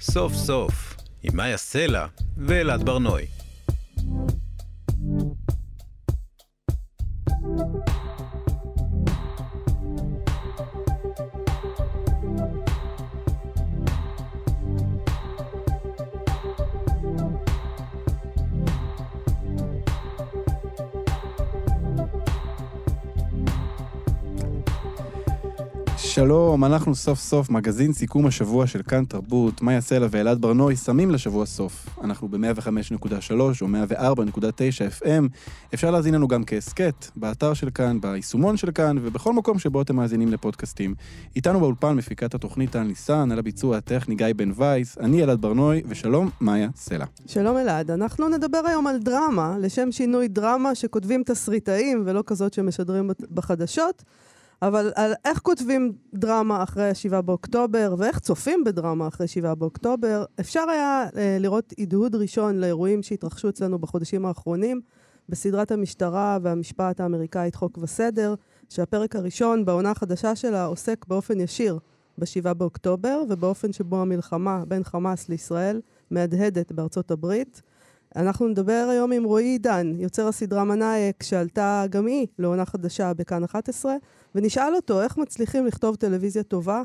סוף סוף, עם מאיה סלע ואלעד ברנועי. שלום, אנחנו סוף סוף מגזין סיכום השבוע של כאן תרבות, מאיה סלע ואלעד ברנועי שמים לשבוע סוף. אנחנו ב-105.3 או 104.9 FM. אפשר להזין לנו גם כהסכת, באתר של כאן, ביישומון של כאן, ובכל מקום שבו אתם מאזינים לפודקאסטים. איתנו באולפן מפיקת התוכנית טל ניסן, על הביצוע הטכני גיא בן וייס, אני אלעד ברנועי, ושלום, מאיה סלע. שלום אלעד, אנחנו נדבר היום על דרמה, לשם שינוי דרמה שכותבים תסריטאים ולא כזאת שמשדרים בחדשות. אבל על איך כותבים דרמה אחרי ה-7 באוקטובר, ואיך צופים בדרמה אחרי 7 באוקטובר, אפשר היה אה, לראות הדהוד ראשון לאירועים שהתרחשו אצלנו בחודשים האחרונים, בסדרת המשטרה והמשפט האמריקאית חוק וסדר, שהפרק הראשון בעונה החדשה שלה עוסק באופן ישיר ב-7 באוקטובר, ובאופן שבו המלחמה בין חמאס לישראל מהדהדת בארצות הברית. אנחנו נדבר היום עם רועי עידן, יוצר הסדרה מנאייק, שעלתה גם היא לעונה חדשה בכאן 11, ונשאל אותו איך מצליחים לכתוב טלוויזיה טובה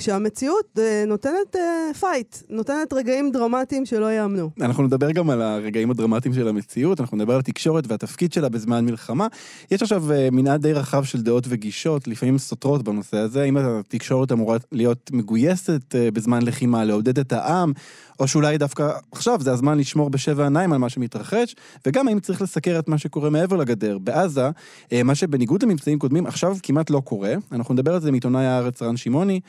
כשהמציאות אה, נותנת fight, נותנת רגעים דרמטיים שלא יאמנו. אנחנו נדבר גם על הרגעים הדרמטיים של המציאות, אנחנו נדבר על התקשורת והתפקיד שלה בזמן מלחמה. יש עכשיו אה, מנעד די רחב של דעות וגישות, לפעמים סותרות בנושא הזה, האם התקשורת אמורה להיות מגויסת בזמן לחימה, לעודד את העם, או שאולי דווקא עכשיו זה הזמן לשמור בשבע עיניים על מה שמתרחש, וגם האם צריך לסקר את מה שקורה מעבר לגדר. בעזה, מה שבניגוד למבצעים קודמים, עכשיו כמעט לא קורה. אנחנו נדבר על זה עם עיתונאי הארץ רן שמעוני.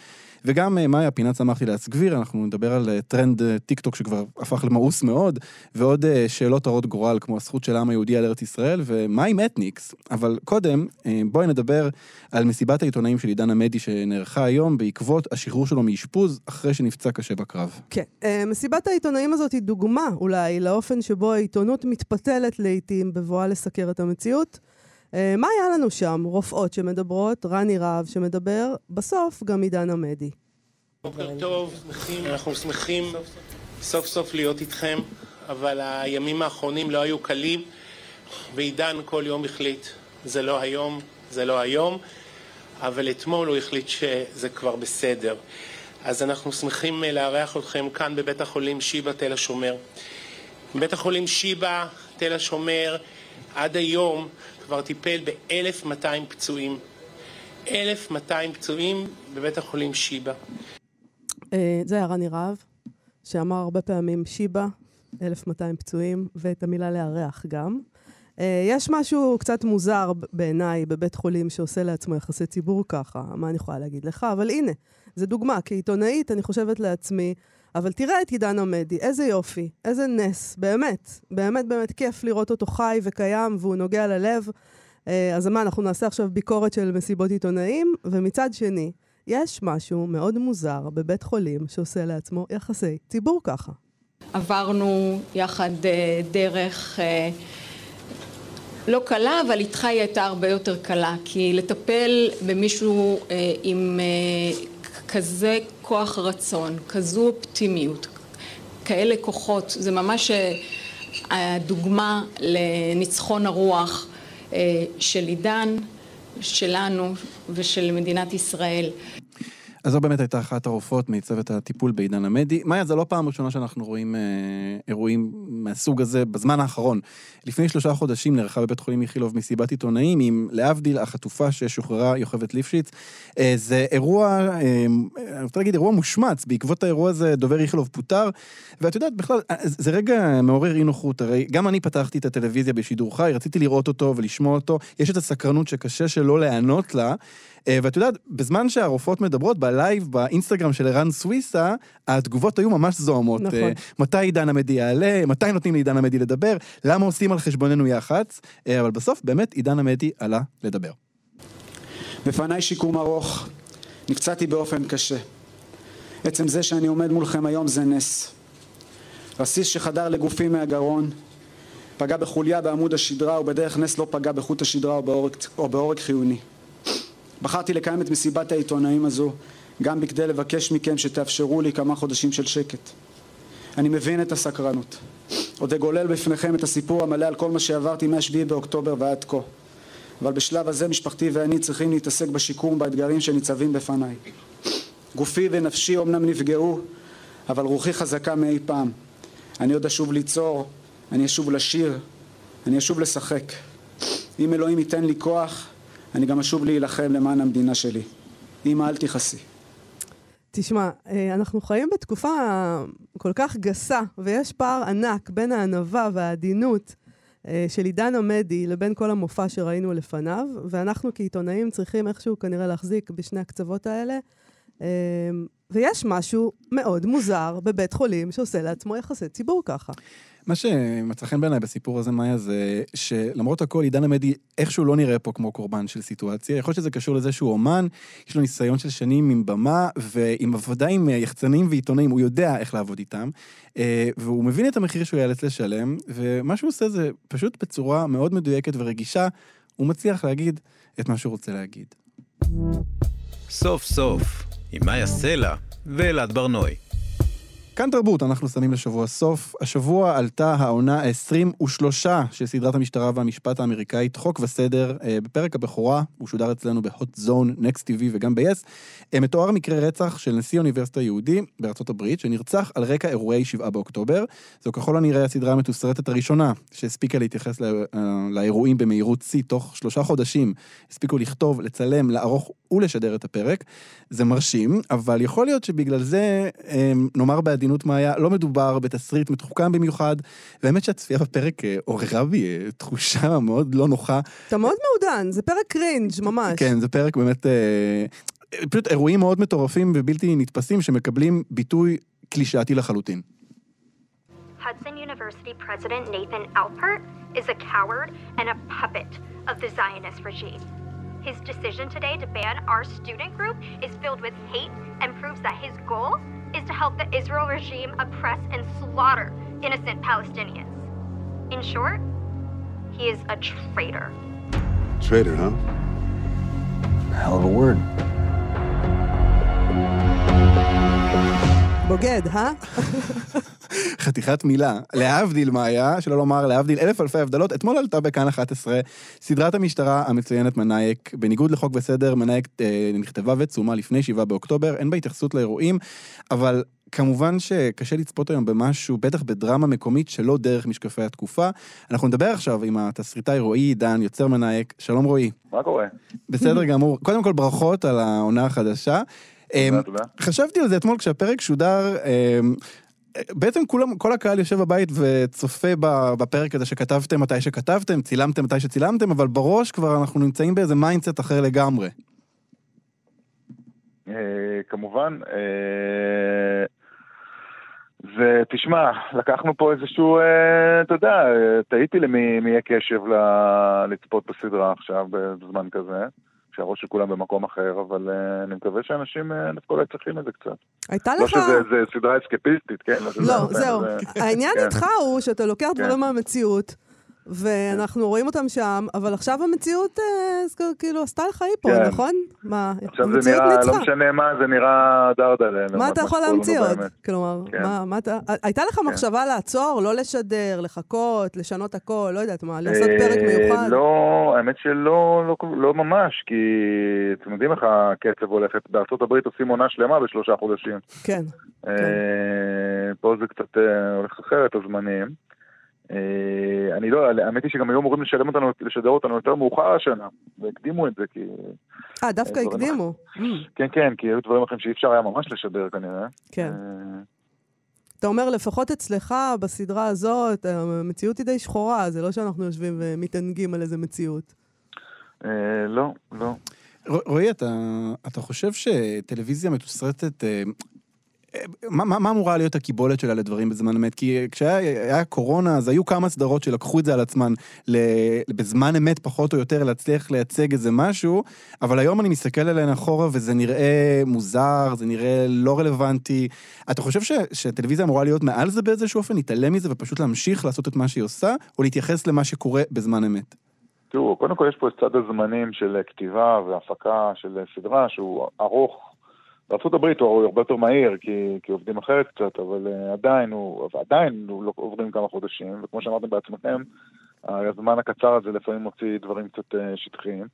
וגם אה, מאיה, פינת שמחתי להסגביר, אנחנו נדבר על אה, טרנד אה, טיק טוק שכבר הפך למאוס מאוד, ועוד שאלות הרות גורל כמו הזכות של העם היהודי על ארץ ישראל, ומה עם אתניקס? אבל קודם, בואי נדבר על מסיבת העיתונאים של עידן עמדי שנערכה היום בעקבות השחרור שלו מאשפוז אחרי שנפצע קשה בקרב. כן, מסיבת העיתונאים הזאת היא דוגמה אולי לאופן שבו העיתונות מתפתלת לעיתים בבואה לסקר את המציאות. אה, מה היה לנו שם? רופאות שמדברות, רני רהב שמדבר, בסוף גם עידן עמדי. בוקר טוב, אנחנו שמחים סוף סוף להיות איתכם, אבל הימים האחרונים לא היו קלים, ועידן כל יום החליט, זה לא היום, זה לא היום, אבל אתמול הוא החליט שזה כבר בסדר. אז אנחנו שמחים לארח אתכם כאן בבית החולים שיבא תל השומר. בית החולים שיבא תל השומר עד היום כבר טיפל ב-1,200 פצועים. 1,200 פצועים בבית החולים שיבא. אה, זה היה רני רהב, שאמר הרבה פעמים שיבא, 1,200 פצועים, ואת המילה לארח גם. אה, יש משהו קצת מוזר בעיניי בבית חולים שעושה לעצמו יחסי ציבור ככה, מה אני יכולה להגיד לך? אבל הנה, זו דוגמה. כעיתונאית, אני חושבת לעצמי, אבל תראה את עידן עמדי, איזה יופי, איזה נס, באמת, באמת באמת כיף לראות אותו חי וקיים והוא נוגע ללב. אה, אז מה, אנחנו נעשה עכשיו ביקורת של מסיבות עיתונאים, ומצד שני, יש משהו מאוד מוזר בבית חולים שעושה לעצמו יחסי ציבור ככה. עברנו יחד אה, דרך אה, לא קלה, אבל איתך היא הייתה הרבה יותר קלה, כי לטפל במישהו עם כזה כוח רצון, כזו אופטימיות, כאלה כוחות, זה ממש אה, הדוגמה לניצחון הרוח אה, של עידן, שלנו ושל מדינת ישראל. אז זו באמת הייתה אחת הרופאות מצוות הטיפול בעידן עמדי. מאיה, זו לא פעם ראשונה שאנחנו רואים אה, אירועים מהסוג הזה בזמן האחרון. לפני שלושה חודשים נערכה בבית חולים איכילוב מסיבת עיתונאים עם, להבדיל, החטופה ששוחררה, יוכבד ליפשיץ. אה, זה אירוע, אה, אני רוצה להגיד, אירוע מושמץ. בעקבות האירוע הזה דובר איכילוב פוטר. ואת יודעת, בכלל, אה, זה רגע מעורר אי נוחות. הרי גם אני פתחתי את הטלוויזיה בשידור חי, רציתי לראות אותו ולשמוע אותו. יש את הסקרנות שקשה שלא להיענות לה. אה, ואת יודעת, בזמן שהרופאות מדברות, בלייב, באינסטגרם של ערן סוויסה, התגובות היו ממש זוהמות. נכון. אה, מתי עידן עמדי יעלה, מתי נותנים לעידן עמדי לדבר, למה עושים על חשבוננו יח"צ, אה, אבל בסוף באמת עידן עמדי עלה לדבר. בפניי שיקום ארוך, נפצעתי באופן קשה. עצם זה שאני עומד מולכם היום זה נס. רסיס שחדר לגופי מהגרון, פגע בחוליה בעמוד השדרה ובדרך נס לא פגע בחוט השדרה או בעורק, או בעורק חיוני. בחרתי לקיים את מסיבת העיתונאים הזו גם בכדי לבקש מכם שתאפשרו לי כמה חודשים של שקט. אני מבין את הסקרנות. עוד אגולל בפניכם את הסיפור המלא על כל מה שעברתי מ-7 באוקטובר ועד כה. אבל בשלב הזה משפחתי ואני צריכים להתעסק בשיקום באתגרים שניצבים בפניי. גופי ונפשי אומנם נפגעו, אבל רוחי חזקה מאי פעם. אני עוד אשוב ליצור, אני אשוב לשיר, אני אשוב לשחק. אם אלוהים ייתן לי כוח, אני גם אשוב להילחם למען המדינה שלי. אמא, אל תכעסי. תשמע, אה, אנחנו חיים בתקופה כל כך גסה, ויש פער ענק בין הענווה והעדינות אה, של עידן עמדי לבין כל המופע שראינו לפניו, ואנחנו כעיתונאים צריכים איכשהו כנראה להחזיק בשני הקצוות האלה. ויש משהו מאוד מוזר בבית חולים שעושה לעצמו יחסי ציבור ככה. מה שמצא חן בעיניי בסיפור הזה, מאיה, זה שלמרות הכל, עידן עמדי איכשהו לא נראה פה כמו קורבן של סיטואציה. יכול להיות שזה קשור לזה שהוא אומן, יש לו ניסיון של שנים עם במה, ועם עבודה עם יחצנים ועיתונאים, הוא יודע איך לעבוד איתם, אה, והוא מבין את המחיר שהוא ייאלץ לשלם, ומה שהוא עושה זה פשוט בצורה מאוד מדויקת ורגישה, הוא מצליח להגיד את מה שהוא רוצה להגיד. סוף סוף, עם מאיה סלע ואלעד ברנועי. כאן תרבות, אנחנו שמים לשבוע סוף. השבוע עלתה העונה ה-23 של סדרת המשטרה והמשפט האמריקאית, חוק וסדר. אה, בפרק הבכורה, הוא שודר אצלנו בהוט זון, נקסט TV וגם ב-yes. אה, מתואר מקרה רצח של נשיא אוניברסיטה יהודי בארצות הברית, שנרצח על רקע אירועי 7 באוקטובר. זו ככל הנראה הסדרה המתוסרטת הראשונה שהספיקה להתייחס לא, לאירועים במהירות שיא תוך שלושה חודשים. הספיקו לכתוב, לצלם, לערוך ולשדר את הפרק. זה מרשים, אבל יכול להיות שבגלל זה, נאמר בעדינות, בעדינות מאיה, לא מדובר בתסריט מתוחכם במיוחד, והאמת שהצפייה בפרק אה, עוררה בי אה, תחושה מאוד לא נוחה. אתה מאוד מעודן, זה פרק קרינג' ממש. כן, זה פרק באמת... אה, פשוט אירועים מאוד מטורפים ובלתי נתפסים שמקבלים ביטוי קלישאתי לחלוטין. Hudson University President Nathan Alpert is a coward and a puppet of the Zionist regime. His decision today to ban our student group is filled with hate and proves that his goal is to help the Israel regime oppress and slaughter innocent Palestinians. In short, he is a traitor. Traitor, huh? Hell of a word. בוגד, אה? חתיכת מילה. להבדיל מה היה, שלא לומר להבדיל אלף אלפי הבדלות, אתמול עלתה בכאן 11 סדרת המשטרה המצוינת מנאייק. בניגוד לחוק וסדר, מנאייק אה, נכתבה וצומה לפני 7 באוקטובר, אין בה התייחסות לאירועים, אבל כמובן שקשה לצפות היום במשהו, בטח בדרמה מקומית שלא דרך משקפי התקופה. אנחנו נדבר עכשיו עם התסריטאי רועי עידן, יוצר מנאייכ. שלום רועי. מה קורה? בסדר גמור. קודם כל ברכות על העונה החדשה. תודה, אמ, תודה. חשבתי על זה אתמול כשהפרק שודר, אמ, בעצם כולם, כל הקהל יושב בבית וצופה בפרק הזה שכתבתם מתי שכתבתם, צילמתם מתי שצילמתם, אבל בראש כבר אנחנו נמצאים באיזה mindset אחר לגמרי. אה, כמובן, אה, ותשמע, לקחנו פה איזשהו, אה, אתה יודע, תהיתי למי יהיה קשב לצפות בסדרה עכשיו בזמן כזה. שהראש של כולם במקום אחר, אבל uh, אני מקווה שאנשים uh, דווקא אולי צריכים את זה קצת. הייתה לא לך... לא שזה סדרה אסקפיסטית, כן? לא, זהו. זה... העניין כן. איתך הוא שאתה לוקח כן. דברים מהמציאות. ואנחנו רואים אותם שם, אבל עכשיו המציאות אה, כאילו עשתה לך היפו, כן. נכון? מה, נראה, ניצחה. לא משנה מה, זה נראה דרדלה. מה אתה יכול להמציא עוד? כלומר, כן. מה, מה אתה... הייתה לך כן. מחשבה לעצור, לא לשדר, לחכות, לשנות הכל, לא יודעת מה, לעשות אה, פרק מיוחד? לא, האמת שלא לא, לא ממש, כי אתם יודעים איך הקצב הולכת, בארצות הברית עושים עונה שלמה בשלושה חודשים. כן. אה. פה זה קצת אה, הולך אחרת הזמנים. אה, אני לא, האמת היא שגם היו אמורים לשלם אותנו, לשדר אותנו יותר מאוחר השנה, והקדימו את זה כי... אה, דווקא הקדימו. כן, כן, כי היו דברים אחרים שאי אפשר היה ממש לשדר כנראה. כן. אה, אתה אומר, לפחות אצלך, בסדרה הזאת, המציאות היא די שחורה, זה לא שאנחנו יושבים ומתענגים על איזה מציאות. אה, לא, לא. רועי, אתה חושב שטלוויזיה מתוסרטת מה, מה, מה אמורה להיות הקיבולת שלה לדברים בזמן אמת? כי כשהיה קורונה, אז היו כמה סדרות שלקחו את זה על עצמן ל, בזמן אמת, פחות או יותר, להצליח לייצג איזה משהו, אבל היום אני מסתכל עליהן אחורה וזה נראה מוזר, זה נראה לא רלוונטי. אתה חושב ש, שטלוויזיה אמורה להיות מעל זה באיזשהו אופן, להתעלם מזה ופשוט להמשיך לעשות את מה שהיא עושה, או להתייחס למה שקורה בזמן אמת? תראו, קודם כל יש פה את צד הזמנים של כתיבה והפקה של סדרה שהוא ארוך הברית הוא הרבה יותר מהיר, כי, כי עובדים אחרת קצת, אבל uh, עדיין, הוא, עדיין הוא לא עוברים כמה חודשים, וכמו שאמרתם בעצמכם, הזמן הקצר הזה לפעמים מוציא דברים קצת uh, שטחיים.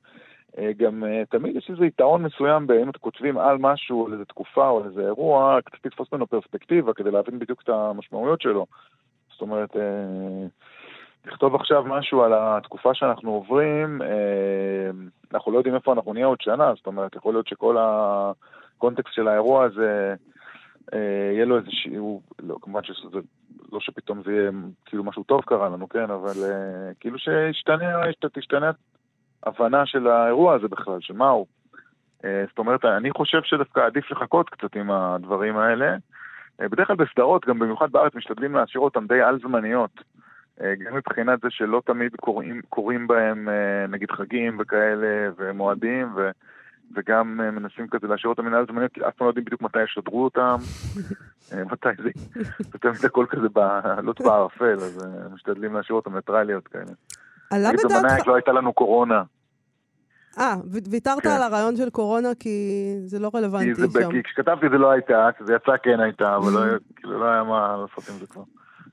Uh, גם uh, תמיד יש איזה יתרון מסוים באם אתם כותבים על משהו, על איזה תקופה או על איזה אירוע, קצת לתפוס ממנו פרספקטיבה כדי להבין בדיוק את המשמעויות שלו. זאת אומרת, uh, לכתוב עכשיו משהו על התקופה שאנחנו עוברים, אנחנו לא יודעים איפה אנחנו נהיה עוד שנה, זאת אומרת, יכול להיות שכל הקונטקסט של האירוע הזה, אה, יהיה לו איזה שהוא, לא, כמובן שזה, לא שפתאום זה יהיה כאילו משהו טוב קרה לנו, כן, אבל אה, כאילו שישתנה, תשתנה הבנה של האירוע הזה בכלל, של מה הוא. זאת אומרת, אני חושב שדווקא עדיף לחכות קצת עם הדברים האלה. בדרך כלל בסדרות, גם במיוחד בארץ, משתדלים להשאיר אותן די על-זמניות. אה, גם מבחינת זה שלא תמיד קוראים, קוראים בהם אה, נגיד חגים וכאלה ומועדים ו, וגם אה, מנסים כזה להשאיר אותם מנהל זמניות כי אף פעם לא יודעים בדיוק מתי ישדרו אותם מתי זה, זה תמיד הכל כזה בעלות בערפל אז משתדלים להשאיר אותם ניטרליות כאלה. עלה בדעתך... במנהיג לא הייתה לנו קורונה. אה, ויתרת כן. על הרעיון של קורונה כי זה לא רלוונטי שם. כי כשכתבתי זה לא הייתה, כשזה יצא כן הייתה, אבל לא, כאילו, לא היה מה לעשות עם זה כבר.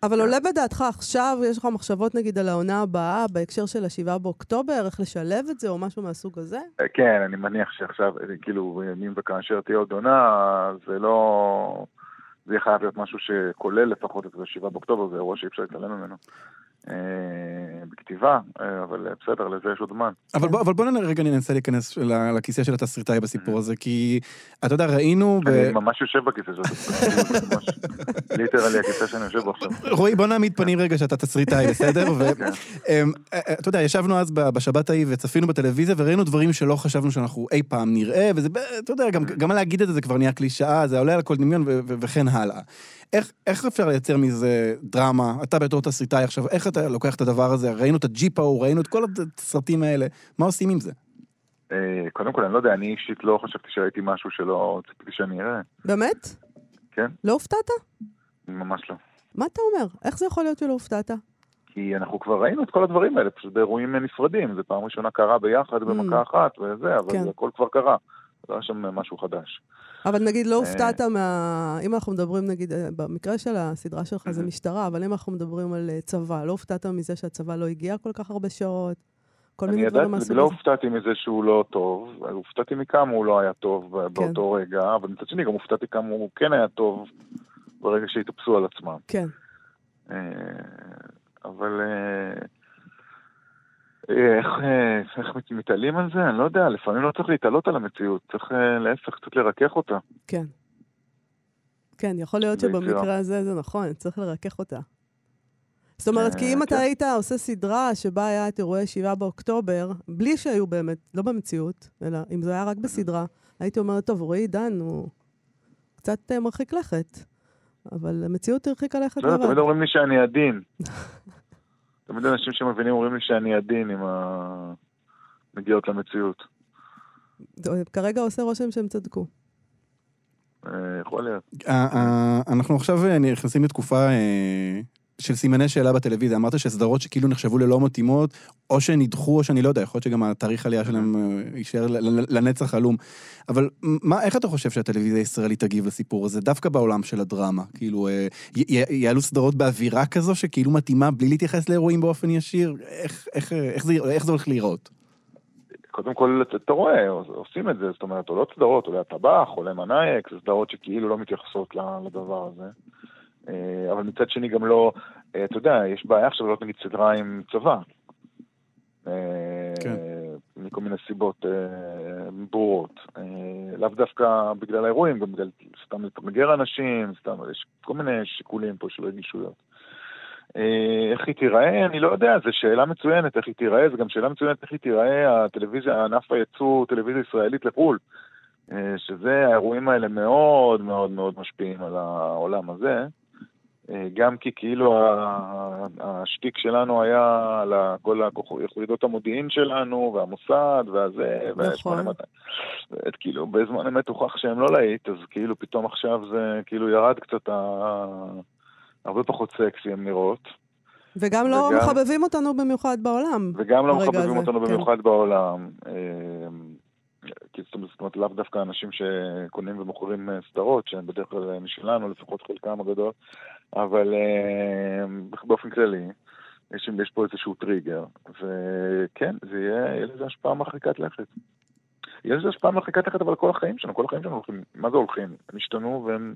אבל עולה בדעתך עכשיו, יש לך מחשבות נגיד על העונה הבאה בהקשר של השבעה באוקטובר, איך לשלב את זה או משהו מהסוג הזה? אה, כן, אני מניח שעכשיו, אה, כאילו, אם וכאשר תהיה עוד עונה, זה לא... זה יהיה חייב להיות משהו שכולל לפחות את השבעה באוקטובר, זה אירוע שאי אפשר להתעלם ממנו. אה, בכתיבה, אה, אבל בסדר, לזה יש עוד זמן. אבל בוא, אבל בוא רגע ננסה להיכנס לכיסא של התסריטאי בסיפור הזה, כי אתה יודע, ראינו... אני ממש יושב בכיסא של התסריטאי, ליטרלי הכיסא שאני יושב בו עכשיו. רועי, בוא נעמיד פנים רגע שאתה תסריטאי, בסדר? ואתה כן. אמ, אה, יודע, ישבנו אז בשבת ההיא וצפינו בטלוויזיה וראינו דברים שלא חשבנו שאנחנו אי פעם נראה, וזה, אתה יודע, גם להגיד את זה זה כבר נהיה קלישאה, זה עולה על כל דמיון וכן הלאה. איך, איך אפשר לייצר מזה דרמה? אתה בתור תסריטאי עכשיו, איך אתה לוקח את הדבר הזה? ראינו את הג'יפ ההוא, ראינו את כל הסרטים האלה, מה עושים עם זה? אה, קודם כל, אני לא יודע, אני אישית לא חשבתי שראיתי משהו שלא ציפיתי שאני אראה. באמת? כן. לא הופתעת? ממש לא. מה אתה אומר? איך זה יכול להיות שלא הופתעת? כי אנחנו כבר ראינו את כל הדברים האלה, פשוט באירועים נפרדים. זה פעם ראשונה קרה ביחד mm. במכה אחת וזה, אבל כן. הכל כבר קרה. לא היה שם משהו חדש. אבל נגיד לא אה, הופתעת מה... אם אנחנו מדברים, נגיד, אה, במקרה של הסדרה שלך זה משטרה, אבל אם אנחנו מדברים על אה, צבא, לא הופתעת מזה שהצבא לא הגיע כל כך הרבה שעות? כל מיני דברים מהסוג הזה? אני לא הופתעתי מזה שהוא לא טוב, הופתעתי מכמה הוא לא היה טוב כן. באותו רגע, אבל מצד שני גם הופתעתי כמה הוא כן היה טוב ברגע שהתאפסו על עצמם. כן. אבל... איך, אה, איך מתעלים על זה? אני לא יודע, לפעמים לא צריך להתעלות על המציאות, צריך אה, להפך, קצת לרכך אותה. כן. כן, יכול להיות שבמקרה הזה זה נכון, צריך לרכך אותה. זאת אומרת, כי אם אתה כן. היית עושה סדרה שבה היה את אירועי 7 באוקטובר, בלי שהיו באמת, לא במציאות, אלא אם זה היה רק בסדרה, הייתי אומרת, טוב, רועי דן הוא קצת אה, מרחיק לכת. אבל המציאות הרחיקה לכת לבד. לא, תמיד אומרים לי שאני עדין. תמיד אנשים שמבינים אומרים לי שאני עדין עם הנגיעות למציאות. כרגע עושה רושם שהם צדקו. אה, יכול להיות. אה, אה, אנחנו עכשיו נכנסים לתקופה של סימני שאלה בטלוויזיה. אמרת שסדרות שכאילו נחשבו ללא מתאימות, או שנדחו או שאני לא יודע, יכול להיות שגם התאריך העלייה שלהם אה, יישאר לנצח עלום. אבל מה, איך אתה חושב שהטלוויזיה הישראלית תגיב לסיפור הזה, דווקא בעולם של הדרמה? כאילו, אה, יעלו סדרות באווירה כזו שכאילו מתאימה בלי להתייחס לאירועים באופן ישיר? איך, איך, איך זה הולך להיראות? קודם כל, אתה רואה, עושים את זה, זאת אומרת, עולות סדרות, עולה הטבח, עולה מנאייק, זה סדרות שכאילו לא מתייחסות לדבר הזה. אה, אבל מצד שני גם לא, אה, אתה יודע, יש בעיה עכשיו להיות נגיד סדרה עם צבא. אה, כן. מכל מיני סיבות ברורות. לאו דווקא בגלל האירועים, גם בגלל סתם לתמגר אנשים, סתם, יש כל מיני שיקולים פה של רגישויות. איך היא תיראה? אני לא יודע, זו שאלה מצוינת איך היא תיראה, זו גם שאלה מצוינת איך היא תיראה הטלוויזיה, ענף הייצוא טלוויזיה ישראלית לחו"ל. שזה, האירועים האלה מאוד מאוד מאוד משפיעים על העולם הזה. אה, גם כי כאילו השטיק שלנו היה על כל יחידות המודיעין שלנו, והמוסד, והזה, נכון. כאילו, בזמן אמת הוכח שהם לא להיט, אז כאילו פתאום עכשיו זה כאילו ירד קצת, ה... הרבה פחות סקסי הם נראות. וגם לא וגם... מחבבים אותנו במיוחד בעולם. וגם לא מחבבים הזה, אותנו כן. במיוחד בעולם. זאת אומרת, לאו דווקא אנשים שקונים ומוכרים אה, סדרות, שהם בדרך כלל אה, משלנו, לפחות חלקם הגדול, אבל אה, באופן כללי, יש, יש פה איזשהו טריגר, וכן, זה יהיה, יהיה לזה השפעה מרחיקת לכת. יש לזה השפעה מרחיקת לכת אבל כל החיים שלנו, כל החיים שלנו הולכים, מה זה הולכים? הם השתנו והם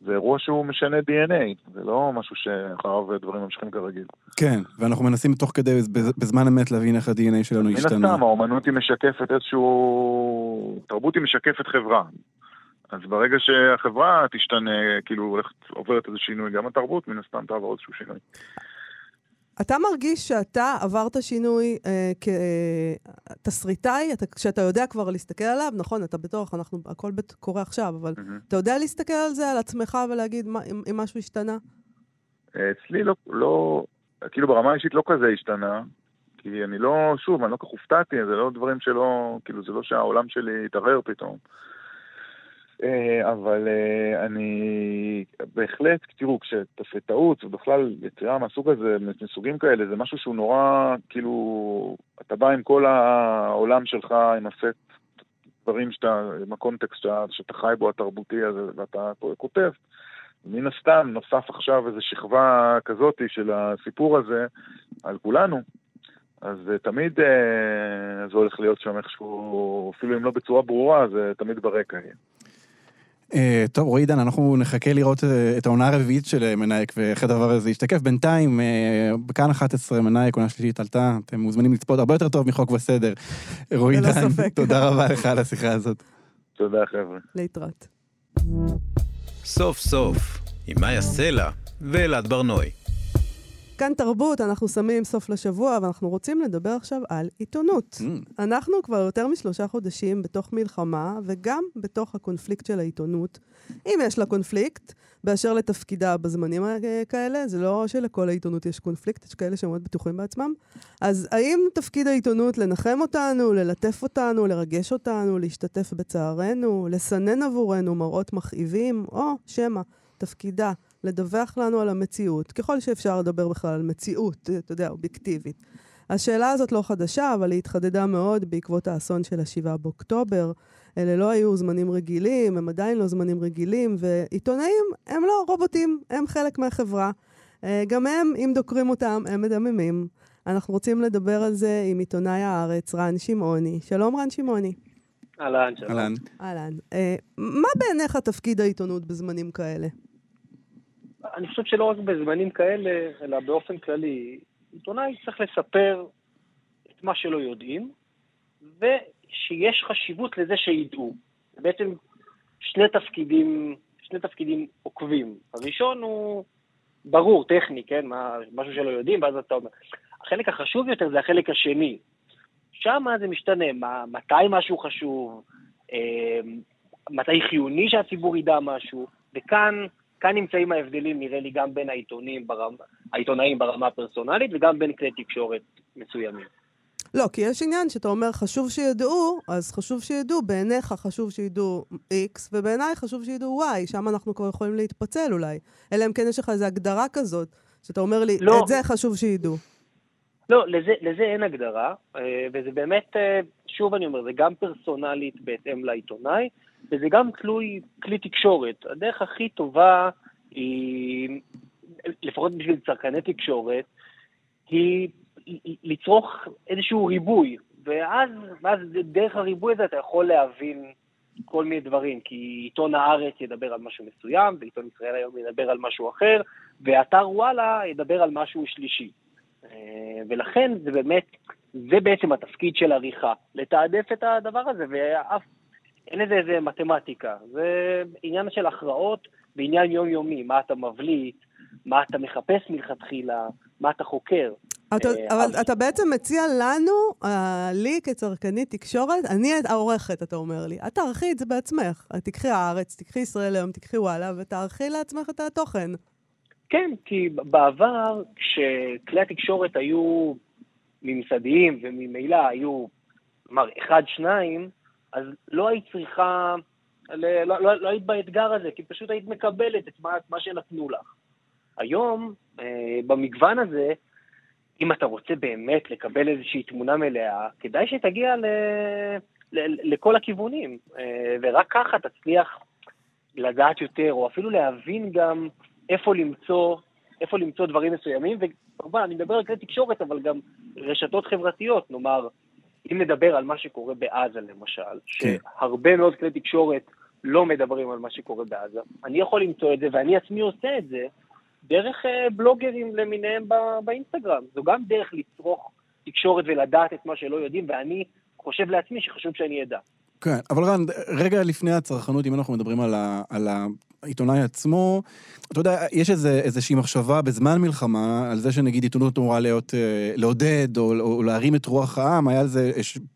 זה אירוע שהוא משנה DNA, זה לא משהו שאחריו דברים ממשיכים כרגיל. כן, ואנחנו מנסים תוך כדי, בזמן אמת, להבין איך ה-DNA שלנו השתנה. מן הסתם, האומנות היא משקפת איזשהו... תרבות היא משקפת חברה. אז ברגע שהחברה תשתנה, כאילו הולכת, עוברת איזה שינוי, גם התרבות מן הסתם תעבור איזשהו שינוי. אתה מרגיש שאתה עברת שינוי אה, כתסריטאי, שאתה יודע כבר להסתכל עליו, נכון, אתה בטוח, אנחנו, הכל בט, קורה עכשיו, אבל mm-hmm. אתה יודע להסתכל על זה, על עצמך, ולהגיד מה, אם, אם משהו השתנה? אצלי לא, לא, כאילו ברמה האישית לא כזה השתנה, כי אני לא, שוב, אני לא כך הופתעתי, זה לא דברים שלא, כאילו זה לא שהעולם שלי התערער פתאום. אה, אבל אה, אני בהחלט, תראו, כשתסריטאות ובכלל יצירה מהסוג הזה, מסוגים כאלה, זה משהו שהוא נורא, כאילו, אתה בא עם כל העולם שלך, עם הסט דברים שאתה, עם הקונטקסט שאתה, חי בו התרבותי הזה, ואתה כותב. מן הסתם נוסף עכשיו איזו שכבה כזאתי של הסיפור הזה על כולנו, אז תמיד זה הולך להיות שם איכשהו, אפילו אם לא בצורה ברורה, זה תמיד ברקע יהיה. אה, טוב, רועי עידן, אנחנו נחכה לראות אה, את העונה הרביעית של אה, מנאייק ואיך הדבר הזה ישתקף. בינתיים, בכאן 11 מנאייק, עונה שלישית עלתה, אתם מוזמנים לצפות הרבה יותר טוב מחוק וסדר. רועי עידן, תודה רבה לך על השיחה הזאת. תודה, חבר'ה. להתראות. סוף סוף, עם מאיה סלע ואלעד ברנועי. כאן תרבות, אנחנו שמים סוף לשבוע, ואנחנו רוצים לדבר עכשיו על עיתונות. Mm. אנחנו כבר יותר משלושה חודשים בתוך מלחמה, וגם בתוך הקונפליקט של העיתונות. אם יש לה קונפליקט, באשר לתפקידה בזמנים כאלה, זה לא שלכל העיתונות יש קונפליקט, יש כאלה שמאוד בטוחים בעצמם. אז האם תפקיד העיתונות לנחם אותנו, ללטף אותנו, לרגש אותנו, להשתתף בצערנו, לסנן עבורנו מראות מכאיבים, או שמא תפקידה לדווח לנו על המציאות, ככל שאפשר לדבר בכלל על מציאות, אתה יודע, אובייקטיבית. השאלה הזאת לא חדשה, אבל היא התחדדה מאוד בעקבות האסון של ה-7 באוקטובר. אלה לא היו זמנים רגילים, הם עדיין לא זמנים רגילים, ועיתונאים הם לא רובוטים, הם חלק מהחברה. אה, גם הם, אם דוקרים אותם, הם מדממים. אנחנו רוצים לדבר על זה עם עיתונאי הארץ, רן שמעוני. שלום, רן שמעוני. אהלן, שלום. אהלן. אהלן. אה, מה בעיניך תפקיד העיתונות בזמנים כאלה? אני חושב שלא רק בזמנים כאלה, אלא באופן כללי, עיתונאי צריך לספר את מה שלא יודעים, ושיש חשיבות לזה שידעו. בעצם שני תפקידים, שני תפקידים עוקבים. הראשון הוא ברור, טכני, כן? מה, משהו שלא יודעים, ואז אתה אומר. החלק החשוב יותר זה החלק השני. שם זה משתנה, מה, מתי משהו חשוב, אה, מתי חיוני שהציבור ידע משהו, וכאן כאן נמצאים ההבדלים, נראה לי, גם בין העיתונים ברמה, העיתונאים ברמה הפרסונלית וגם בין כלי תקשורת מסוימים. לא, כי יש עניין שאתה אומר, חשוב שידעו, אז חשוב שידעו, בעיניך חשוב שידעו X, ובעיניי חשוב שידעו Y, שם אנחנו כבר יכולים להתפצל אולי. אלא אם כן יש לך איזו הגדרה כזאת, שאתה אומר לי, לא. את זה חשוב שידעו. לא, לזה, לזה אין הגדרה, אה, וזה באמת, אה, שוב אני אומר, זה גם פרסונלית בהתאם לעיתונאי, וזה גם תלוי כלי תקשורת. הדרך הכי טובה היא, לפחות בשביל צרכני תקשורת, היא לצרוך איזשהו ריבוי, ואז, ואז דרך הריבוי הזה אתה יכול להבין כל מיני דברים, כי עיתון הארץ ידבר על משהו מסוים, ועיתון ישראל היום ידבר על משהו אחר, ואתר וואלה ידבר על משהו שלישי. אה, ולכן זה באמת, זה בעצם התפקיד של עריכה, לתעדף את הדבר הזה, ואף אין לזה איזה מתמטיקה, זה עניין של הכרעות בעניין יומיומי, מה אתה מבליט, מה אתה מחפש מלכתחילה, מה אתה חוקר. אתה, אה, אבל אתה בעצם מציע לנו, uh, לי כצרכנית תקשורת, אני העורכת, אתה אומר לי. את תערכי את זה בעצמך. תקחי הארץ, תקחי ישראל היום, תקחי וואלה, ותערכי לעצמך את התוכן. כן, כי בעבר, כשכלי התקשורת היו ממסדיים וממילא היו, כלומר, אחד, שניים, אז לא היית צריכה, לא, לא, לא, היית באתגר הזה, כי פשוט היית מקבלת את מה, מה שנתנו לך. היום, אה, במגוון הזה, אם אתה רוצה באמת לקבל איזושהי תמונה מלאה, כדאי שתגיע ל... לכל הכיוונים, אה, ורק ככה תצליח לדעת יותר, או אפילו להבין גם איפה למצוא, איפה למצוא דברים מסוימים, וכמובן, אני מדבר על כלי תקשורת, אבל גם רשתות חברתיות, נאמר, אם נדבר על מה שקורה בעזה למשל, כן. שהרבה מאוד כלי תקשורת לא מדברים על מה שקורה בעזה, אני יכול למצוא את זה, ואני עצמי עושה את זה, דרך אה, בלוגרים למיניהם באינסטגרם. זו גם דרך לצרוך תקשורת ולדעת את מה שלא יודעים, ואני חושב לעצמי שחשוב שאני אדע. כן, אבל רן, רגע לפני הצרכנות, אם אנחנו מדברים על, ה, על העיתונאי עצמו, אתה יודע, יש איזה, איזושהי מחשבה בזמן מלחמה על זה שנגיד עיתונות אמורה להיות, אה, לעודד או, או להרים את רוח העם, היה על זה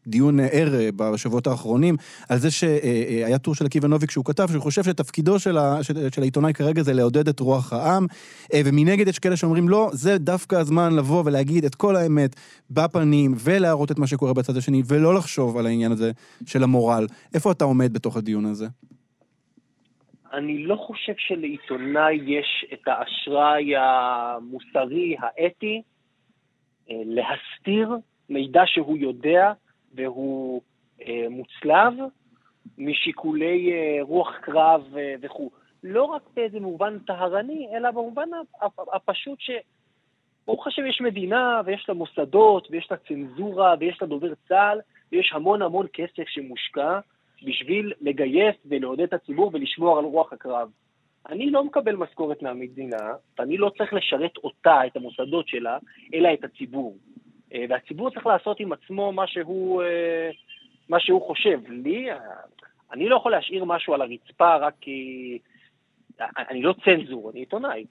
דיון ער אה, בשבועות האחרונים, על זה שהיה אה, טור של עקיבא נוביק שהוא כתב, שהוא חושב שתפקידו של, ה, של, של העיתונאי כרגע זה לעודד את רוח העם, ומנגד יש כאלה שאומרים לא, זה דווקא הזמן לבוא ולהגיד את כל האמת בפנים, ולהראות את מה שקורה בצד השני, ולא לחשוב על העניין הזה של המורל. איפה אתה עומד בתוך הדיון הזה? אני לא חושב שלעיתונאי יש את האשראי המוסרי, האתי, אה, להסתיר מידע שהוא יודע והוא אה, מוצלב משיקולי אה, רוח קרב וכו'. לא רק באיזה מובן טהרני, אלא במובן הפשוט ש... ברוך השם יש מדינה ויש לה מוסדות ויש לה צנזורה ויש לה דובר צה"ל ויש המון המון כסף שמושקע בשביל לגייס ולעודד את הציבור ולשמור על רוח הקרב. אני לא מקבל משכורת מהמדינה, ואני לא צריך לשרת אותה, את המוסדות שלה, אלא את הציבור. אה, והציבור צריך לעשות עם עצמו מה שהוא, אה, מה שהוא חושב. לי, אני לא יכול להשאיר משהו על הרצפה רק כי... אני לא צנזור, אני עיתונאי.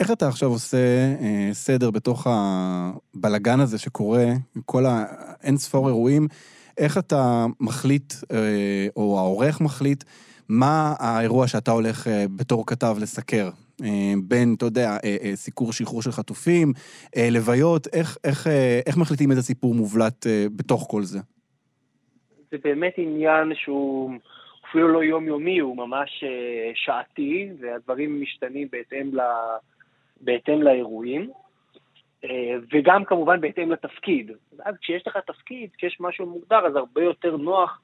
איך אתה עכשיו עושה אה, סדר בתוך הבלגן הזה שקורה, כל האין ספור אירועים? איך אתה מחליט, אה, או העורך מחליט, מה האירוע שאתה הולך אה, בתור כתב לסקר? אה, בין, אתה יודע, סיקור שחרור של חטופים, לוויות, איך, איך, איך מחליטים איזה סיפור מובלט בתוך כל זה? זה באמת עניין שהוא אפילו לא יומיומי, הוא ממש שעתי, והדברים משתנים בהתאם, ל, בהתאם לאירועים. אה, וגם כמובן בהתאם לתפקיד. אז כשיש לך תפקיד, כשיש משהו מוגדר, אז הרבה יותר נוח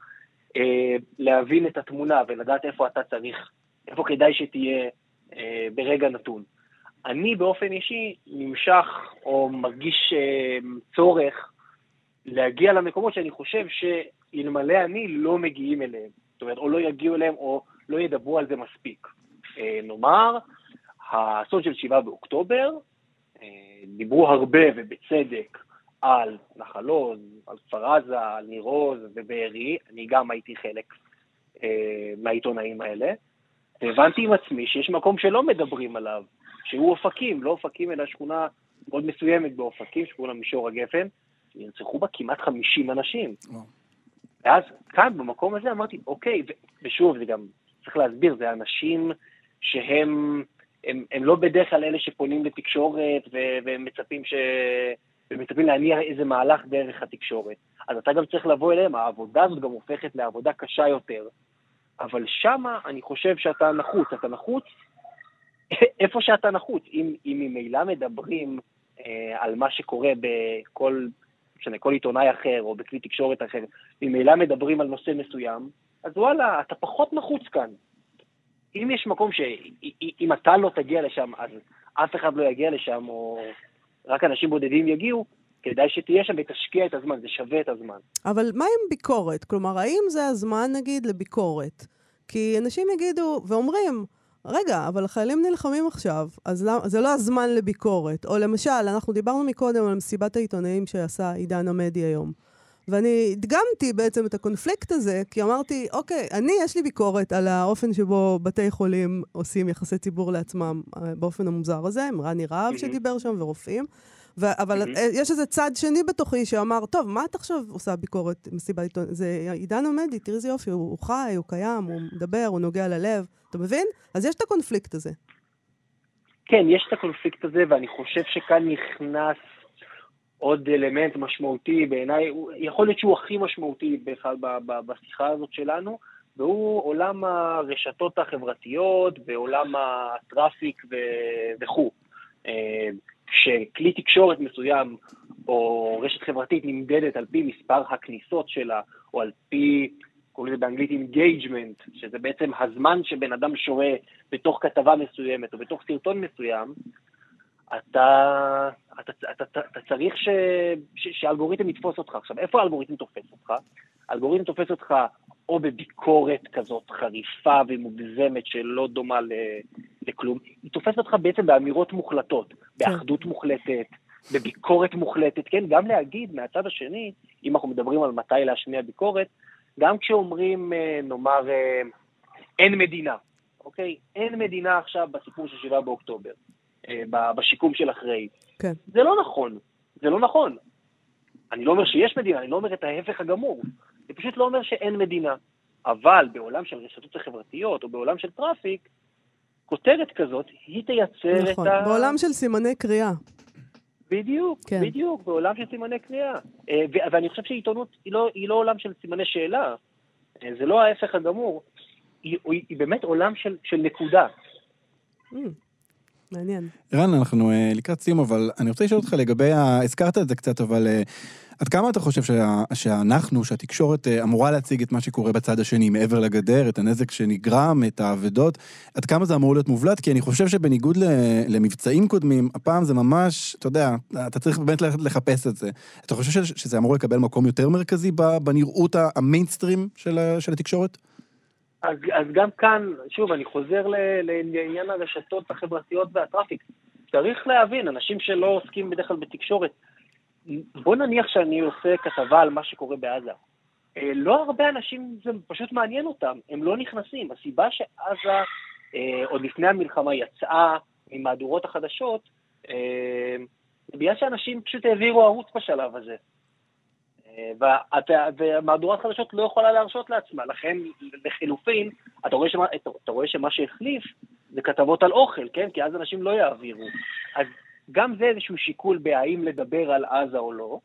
אה, להבין את התמונה ולדעת איפה אתה צריך, איפה כדאי שתהיה אה, ברגע נתון. אני באופן אישי נמשך או מרגיש צורך להגיע למקומות שאני חושב שאלמלא אני לא מגיעים אליהם. זאת אומרת, או לא יגיעו אליהם או לא ידברו על זה מספיק. נאמר, האסון של 7 באוקטובר, דיברו הרבה ובצדק על נחל עוז, על כפר עזה, על ניר עוז ובארי, אני גם הייתי חלק אה, מהעיתונאים האלה, והבנתי עם עצמי שיש מקום שלא מדברים עליו, שהוא אופקים, לא אופקים אלא שכונה מאוד מסוימת באופקים, לה מישור הגפן, נרצחו בה כמעט 50 אנשים. ואז כאן, במקום הזה, אמרתי, אוקיי, ושוב, זה גם, צריך להסביר, זה אנשים שהם הם, הם לא בדרך כלל אלה שפונים לתקשורת ומצפים, ש... ומצפים להניע איזה מהלך דרך התקשורת. אז אתה גם צריך לבוא אליהם, העבודה הזאת גם הופכת לעבודה קשה יותר. אבל שמה אני חושב שאתה נחוץ. אתה נחוץ איפה שאתה נחוץ. אם, אם ממילא מדברים אה, על מה שקורה בכל, משנה, כל עיתונאי אחר או בכלי תקשורת אחר, ממילא מדברים על נושא מסוים, אז וואלה, אתה פחות נחוץ כאן. אם יש מקום שאם אתה לא תגיע לשם, אז אף אחד לא יגיע לשם, או רק אנשים בודדים יגיעו, כדאי שתהיה שם ותשקיע את הזמן, זה שווה את הזמן. אבל מה עם ביקורת? כלומר, האם זה הזמן, נגיד, לביקורת? כי אנשים יגידו, ואומרים, רגע, אבל החיילים נלחמים עכשיו, אז לא, זה לא הזמן לביקורת. או למשל, אנחנו דיברנו מקודם על מסיבת העיתונאים שעשה עידן עמדי היום. ואני הדגמתי בעצם את הקונפליקט הזה, כי אמרתי, אוקיי, אני, יש לי ביקורת על האופן שבו בתי חולים עושים יחסי ציבור לעצמם אה, באופן המוזר הזה, עם רני רהב שדיבר שם ורופאים. ו- אבל mm-hmm. יש איזה צד שני בתוכי שאמר, טוב, מה את עכשיו עושה ביקורת מסיבת עיתון? זה עידן עומדי, תראי איזה יופי, הוא, הוא חי, הוא קיים, הוא מדבר, הוא נוגע ללב. אתה מבין? אז יש את הקונפליקט הזה. כן, יש את הקונפליקט הזה, ואני חושב שכאן נכנס עוד אלמנט משמעותי בעיניי, יכול להיות שהוא הכי משמעותי בכלל בשיחה הזאת שלנו, והוא עולם הרשתות החברתיות ועולם הטראפיק וכו'. אה, כשכלי תקשורת מסוים או רשת חברתית נמדדת על פי מספר הכניסות שלה, או על פי, קוראים לזה באנגלית engagement, שזה בעצם הזמן שבן אדם שוהה בתוך כתבה מסוימת או בתוך סרטון מסוים, אתה, אתה, אתה, אתה, אתה צריך ש, ש, שהאלגוריתם יתפוס אותך. עכשיו, איפה האלגוריתם תופס אותך? האלגוריתם תופס אותך או בביקורת כזאת חריפה ומוגזמת שלא דומה ל, לכלום, היא תופסת אותך בעצם באמירות מוחלטות, באחדות מוחלטת, בביקורת מוחלטת, כן? גם להגיד מהצד השני, אם אנחנו מדברים על מתי להשמיע ביקורת, גם כשאומרים, אה, נאמר, אה, אין מדינה, אוקיי? אין מדינה עכשיו בסיפור של 7 באוקטובר. אה, בשיקום של אחרי. כן. זה לא נכון, זה לא נכון. אני לא אומר שיש מדינה, אני לא אומר את ההפך הגמור. זה פשוט לא אומר שאין מדינה. אבל בעולם של רשתות החברתיות או בעולם של traffic, כותרת כזאת, היא תייצר נכון. את ה... בעולם של סימני קריאה. בדיוק, כן. בדיוק, בעולם של סימני קריאה. אה, ו- ואני חושב שעיתונות היא לא, היא לא עולם של סימני שאלה, אה, זה לא ההפך הגמור, היא, היא, היא באמת עולם של, של נקודה. Mm, מעניין. רן, אנחנו uh, לקראת סיום, אבל אני רוצה לשאול אותך לגבי ה... הזכרת את זה קצת, אבל uh, עד כמה אתה חושב שה... שאנחנו, שהתקשורת uh, אמורה להציג את מה שקורה בצד השני, מעבר לגדר, את הנזק שנגרם, את האבדות, עד כמה זה אמור להיות מובלט? כי אני חושב שבניגוד ל... למבצעים קודמים, הפעם זה ממש, אתה יודע, אתה צריך באמת לחפש את זה. אתה חושב. שזה אמור לקבל מקום יותר מרכזי בנראות המיינסטרים של. של התקשורת? אז, אז גם כאן, שוב, אני חוזר ל- לעניין הרשתות החברתיות והטראפיק. צריך להבין, אנשים שלא עוסקים בדרך כלל בתקשורת, בוא נניח שאני עושה כתבה על מה שקורה בעזה. אה, לא הרבה אנשים, זה פשוט מעניין אותם, הם לא נכנסים. הסיבה שעזה, אה, עוד לפני המלחמה, יצאה ממהדורות החדשות, אה, בגלל שאנשים פשוט העבירו ערוץ בשלב הזה. ומהדורת חדשות לא יכולה להרשות לעצמה, לכן לחילופין, אתה רואה, שמה, אתה רואה שמה שהחליף זה כתבות על אוכל, כן? כי אז אנשים לא יעבירו. אז גם זה איזשהו שיקול בהאם לדבר על עזה או לא.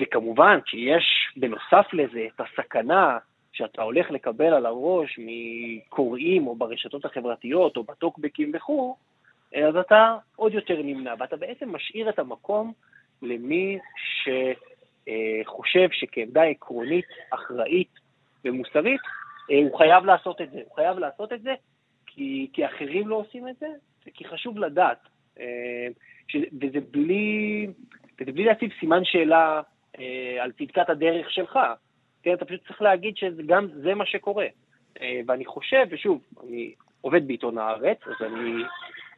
וכמובן שיש בנוסף לזה את הסכנה שאתה הולך לקבל על הראש מקוראים או ברשתות החברתיות או בטוקבקים וכו', אז אתה עוד יותר נמנע, ואתה בעצם משאיר את המקום למי שחושב שכעמדה עקרונית, אחראית ומוסרית, אה, הוא חייב לעשות את זה. הוא חייב לעשות את זה כי, כי אחרים לא עושים את זה, וכי חשוב לדעת. אה, ש, וזה בלי, וזה בלי להציב סימן שאלה אה, על צדקת הדרך שלך. כן, אתה פשוט צריך להגיד שגם זה מה שקורה. ואני חושב, ושוב, אני עובד בעיתון הארץ, אז אני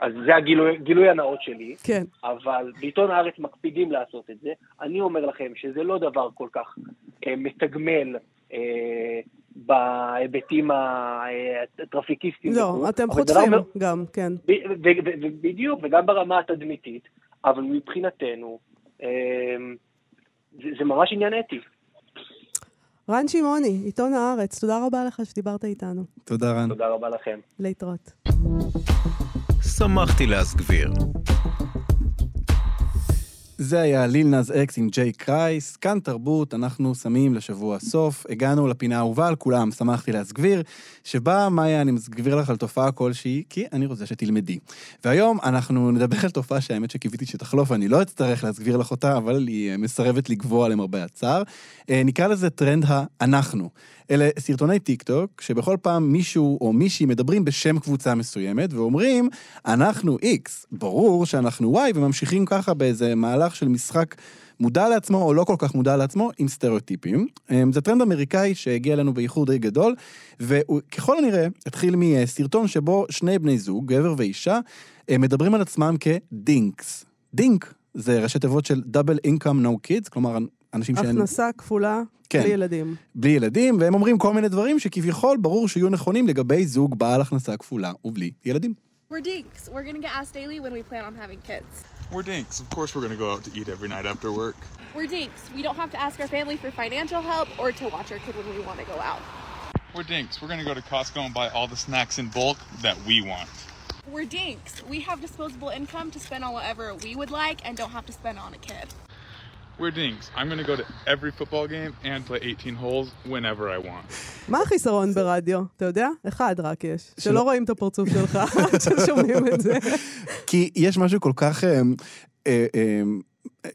אז זה הגילוי גילוי הנאות שלי. כן. אבל בעיתון הארץ מקפידים לעשות את זה. אני אומר לכם שזה לא דבר כל כך אה, מתגמל אה, בהיבטים הטרפיקיסטיים. לא, וכו', אתם חוטפים דבר... גם, כן. בדיוק, וגם ברמה התדמיתית, אבל מבחינתנו, אה, זה, זה ממש עניין אתי. רן שמעוני, עיתון הארץ, תודה רבה לך שדיברת איתנו. תודה רן. תודה רבה לכם. להתראות. שמחתי להסגביר. זה היה Lil Nas X עם J Christ, כאן תרבות, אנחנו שמים לשבוע סוף. הגענו לפינה האהובה על כולם, שמחתי להסגביר, שבה, מאיה, אני מסגביר לך על תופעה כלשהי, כי אני רוצה שתלמדי. והיום אנחנו נדבר על תופעה שהאמת שקיוויתי שתחלוף, אני לא אצטרך להסגביר לך אותה, אבל היא מסרבת לגווע למרבה הצער. אה, נקרא לזה טרנד ה"אנחנו". אלה סרטוני טיק טוק, שבכל פעם מישהו או מישהי מדברים בשם קבוצה מסוימת, ואומרים, אנחנו X, ברור שאנחנו Y, וממשיכים ככה באיזה מהלך של משחק מודע לעצמו או לא כל כך מודע לעצמו, עם סטריאוטיפים. אמ, זה טרנד אמריקאי שהגיע אלינו באיחור די גדול, וככל הנראה התחיל מסרטון שבו שני בני זוג, גבר ואישה, מדברים על עצמם כ DINKs. DINK זה ראשי תיבות של Double Income No Kids, כלומר אנשים שאין... הכנסה כפולה, כן, בלי ילדים. בלי ילדים, והם אומרים כל מיני דברים שכביכול ברור שיהיו נכונים לגבי זוג בעל הכנסה כפולה ובלי ילדים. We're dinks. We're gonna get asked daily when we plan on having kids. We're dinks. Of course we're gonna go out to eat every night after work. We're dinks. We don't have to ask our family for financial help or to watch our kid when we want to go out. We're dinks. We're gonna go to Costco and buy all the snacks in bulk that we want. We're dinks. We have disposable income to spend on whatever we would like and don't have to spend on a kid. We're dinks. I'm gonna go to every football game and play 18 holes whenever I want. מה החיסרון ברדיו? אתה יודע? אחד רק יש. שלא רואים את הפרצוף שלך כששומעים את זה. כי יש משהו כל כך... אה, אה,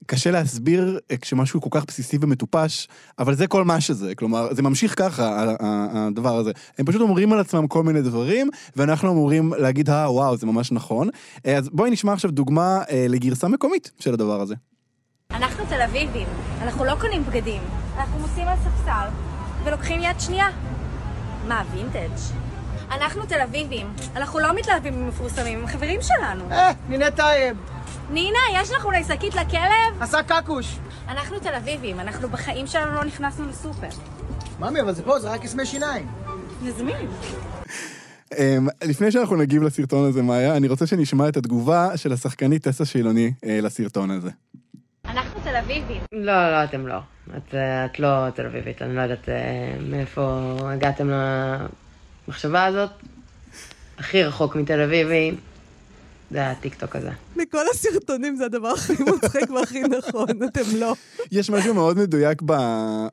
קשה להסביר אה, כשמשהו כל כך בסיסי ומטופש, אבל זה כל מה שזה, כלומר, זה ממשיך ככה, הדבר הזה. הם פשוט אומרים על עצמם כל מיני דברים, ואנחנו אמורים להגיד, אה, וואו, זה ממש נכון. אה, אז בואי נשמע עכשיו דוגמה אה, לגרסה מקומית של הדבר הזה. אנחנו תל אביבים, אנחנו לא קונים בגדים. אנחנו מוצאים על ספסל ולוקחים יד שנייה. מה, וינטג'? אנחנו תל אביבים, אנחנו לא מתלהבים ממפורסמים, הם חברים שלנו. אה, נינה טייב. נינה, יש לך אולי שקית לכלב? עשה קקוש. אנחנו תל אביבים, אנחנו בחיים שלנו לא נכנסנו לסופר. ממי, אבל זה פה, זה רק קיסמי שיניים. נזמין. אמ, לפני שאנחנו נגיב לסרטון הזה, מאיה, אני רוצה שנשמע את התגובה של השחקנית טסה שילוני אה, לסרטון הזה. אביבים. לא, לא, אתם לא. את, אה, את לא תל אביבית, אני לא יודעת אה, מאיפה הגעתם למחשבה הזאת. הכי רחוק מתל אביבי, זה הטיקטוק הזה. מכל הסרטונים זה הדבר הכי מצחיק והכי נכון, אתם לא. יש משהו מאוד מדויק ב,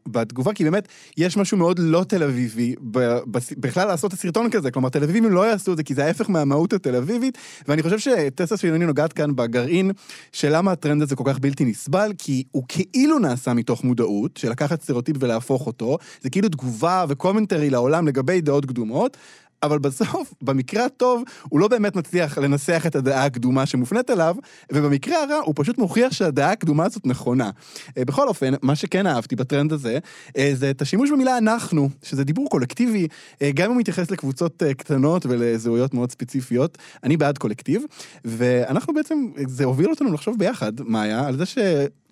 בתגובה, כי באמת, יש משהו מאוד לא תל אביבי ב, ב, בכלל לעשות את הסרטון כזה. כלומר, תל אביבים לא יעשו את זה, כי זה ההפך מהמהות התל אביבית, ואני חושב שטסה שילוני נוגעת כאן בגרעין של למה הטרנד הזה כל כך בלתי נסבל, כי הוא כאילו נעשה מתוך מודעות, של לקחת סטריאוטיפ ולהפוך אותו, זה כאילו תגובה ו commentary לעולם לגבי דעות קדומות, אבל בסוף, במקרה הטוב, הוא לא באמת מצליח לנסח את הדעה הקדומה שמופנית אליו, ובמקרה הרע, הוא פשוט מוכיח שהדעה הקדומה הזאת נכונה. אה, בכל אופן, מה שכן אהבתי בטרנד הזה, אה, זה את השימוש במילה אנחנו, שזה דיבור קולקטיבי, אה, גם אם הוא מתייחס לקבוצות קטנות ולזהויות מאוד ספציפיות. אני בעד קולקטיב, ואנחנו בעצם, זה הוביל אותנו לחשוב ביחד, מאיה, על זה ש...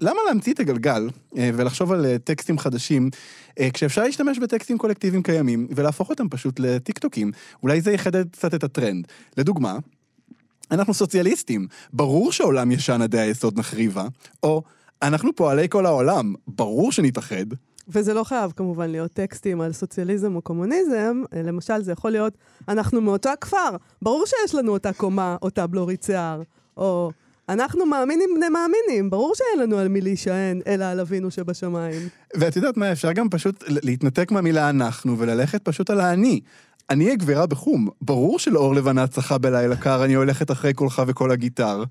למה להמציא את הגלגל אה, ולחשוב על אה, טקסטים חדשים, אה, כשאפשר להשתמש בטקסטים קולקטיביים קיימים ולהפוך אותם פשוט לטיקטוקים? אולי זה יחדד קצת את הטרנד. לדוגמה, אנחנו סוציאליסטים, ברור שעולם ישן עדי היסוד נחריבה, או אנחנו פועלי כל העולם, ברור שנתאחד. וזה לא חייב כמובן להיות טקסטים על סוציאליזם או קומוניזם, למשל זה יכול להיות, אנחנו מאותו הכפר, ברור שיש לנו אותה קומה, אותה בלורית שיער, או אנחנו מאמינים בני מאמינים, ברור שאין לנו על מי להישען, אלא על אבינו שבשמיים. ואת יודעת מה, אפשר גם פשוט להתנתק מהמילה אנחנו וללכת פשוט על האני. אני הגבירה בחום, ברור שלאור לבנה צחה בלילה קר, אני הולכת אחרי קולך וכל הגיטר.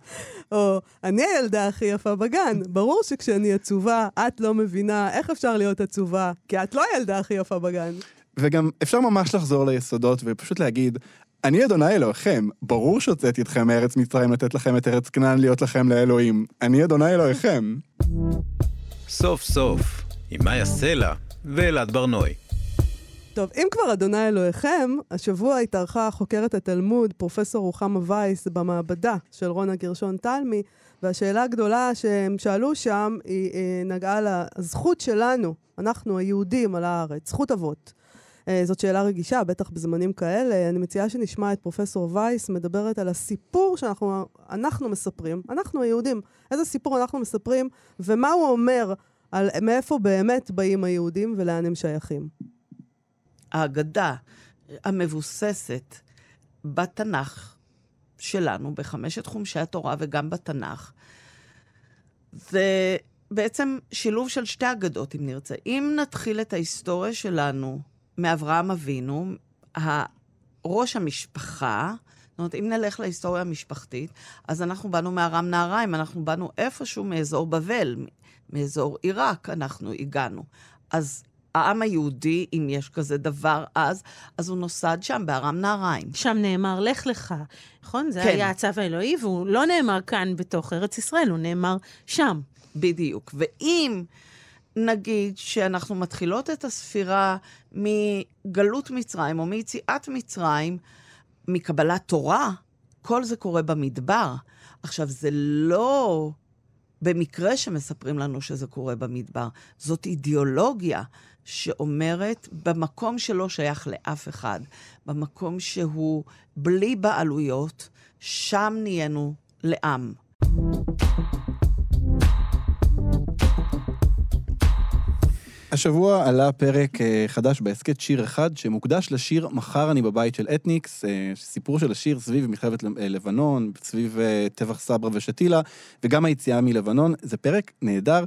או, אני הילדה הכי יפה בגן, ברור שכשאני עצובה, את לא מבינה איך אפשר להיות עצובה, כי את לא הילדה הכי יפה בגן. וגם אפשר ממש לחזור ליסודות ופשוט להגיד, אני אדוני אלוהיכם, ברור שהוצאתי אתכם מארץ מצרים לתת לכם את ארץ כנען להיות לכם לאלוהים. אני אדוני אלוהיכם. סוף סוף, עם מאיה סלע ואלעד ברנועי. טוב, אם כבר אדוני אלוהיכם, השבוע התארחה חוקרת התלמוד, פרופסור רוחמה וייס, במעבדה של רונה גרשון תלמי, והשאלה הגדולה שהם שאלו שם, היא אה, נגעה לזכות שלנו, אנחנו היהודים על הארץ, זכות אבות. אה, זאת שאלה רגישה, בטח בזמנים כאלה. אני מציעה שנשמע את פרופסור וייס מדברת על הסיפור שאנחנו אנחנו מספרים, אנחנו היהודים, איזה סיפור אנחנו מספרים, ומה הוא אומר על מאיפה באמת באים היהודים ולאן הם שייכים. האגדה המבוססת בתנ"ך שלנו, בחמשת חומשי התורה וגם בתנ"ך, זה בעצם שילוב של שתי אגדות, אם נרצה. אם נתחיל את ההיסטוריה שלנו מאברהם אבינו, ראש המשפחה, זאת אומרת, אם נלך להיסטוריה המשפחתית, אז אנחנו באנו מארם נהריים, אנחנו באנו איפשהו מאזור בבל, מאזור עיראק אנחנו הגענו. אז העם היהודי, אם יש כזה דבר אז, אז הוא נוסד שם, בארם נהריים. שם נאמר, לך לך, נכון? זה כן. היה הצו האלוהי, והוא לא נאמר כאן בתוך ארץ ישראל, הוא נאמר שם. בדיוק. ואם נגיד שאנחנו מתחילות את הספירה מגלות מצרים או מיציאת מצרים, מקבלת תורה, כל זה קורה במדבר. עכשיו, זה לא במקרה שמספרים לנו שזה קורה במדבר, זאת אידיאולוגיה שאומרת, במקום שלא שייך לאף אחד, במקום שהוא בלי בעלויות, שם נהיינו לעם. השבוע עלה פרק אה, חדש בהסכת שיר אחד, שמוקדש לשיר "מחר אני בבית" של אתניקס, אה, סיפור של השיר סביב מלחמת אה, לבנון, סביב טבח סברה ושתילה, וגם היציאה מלבנון. זה פרק נהדר.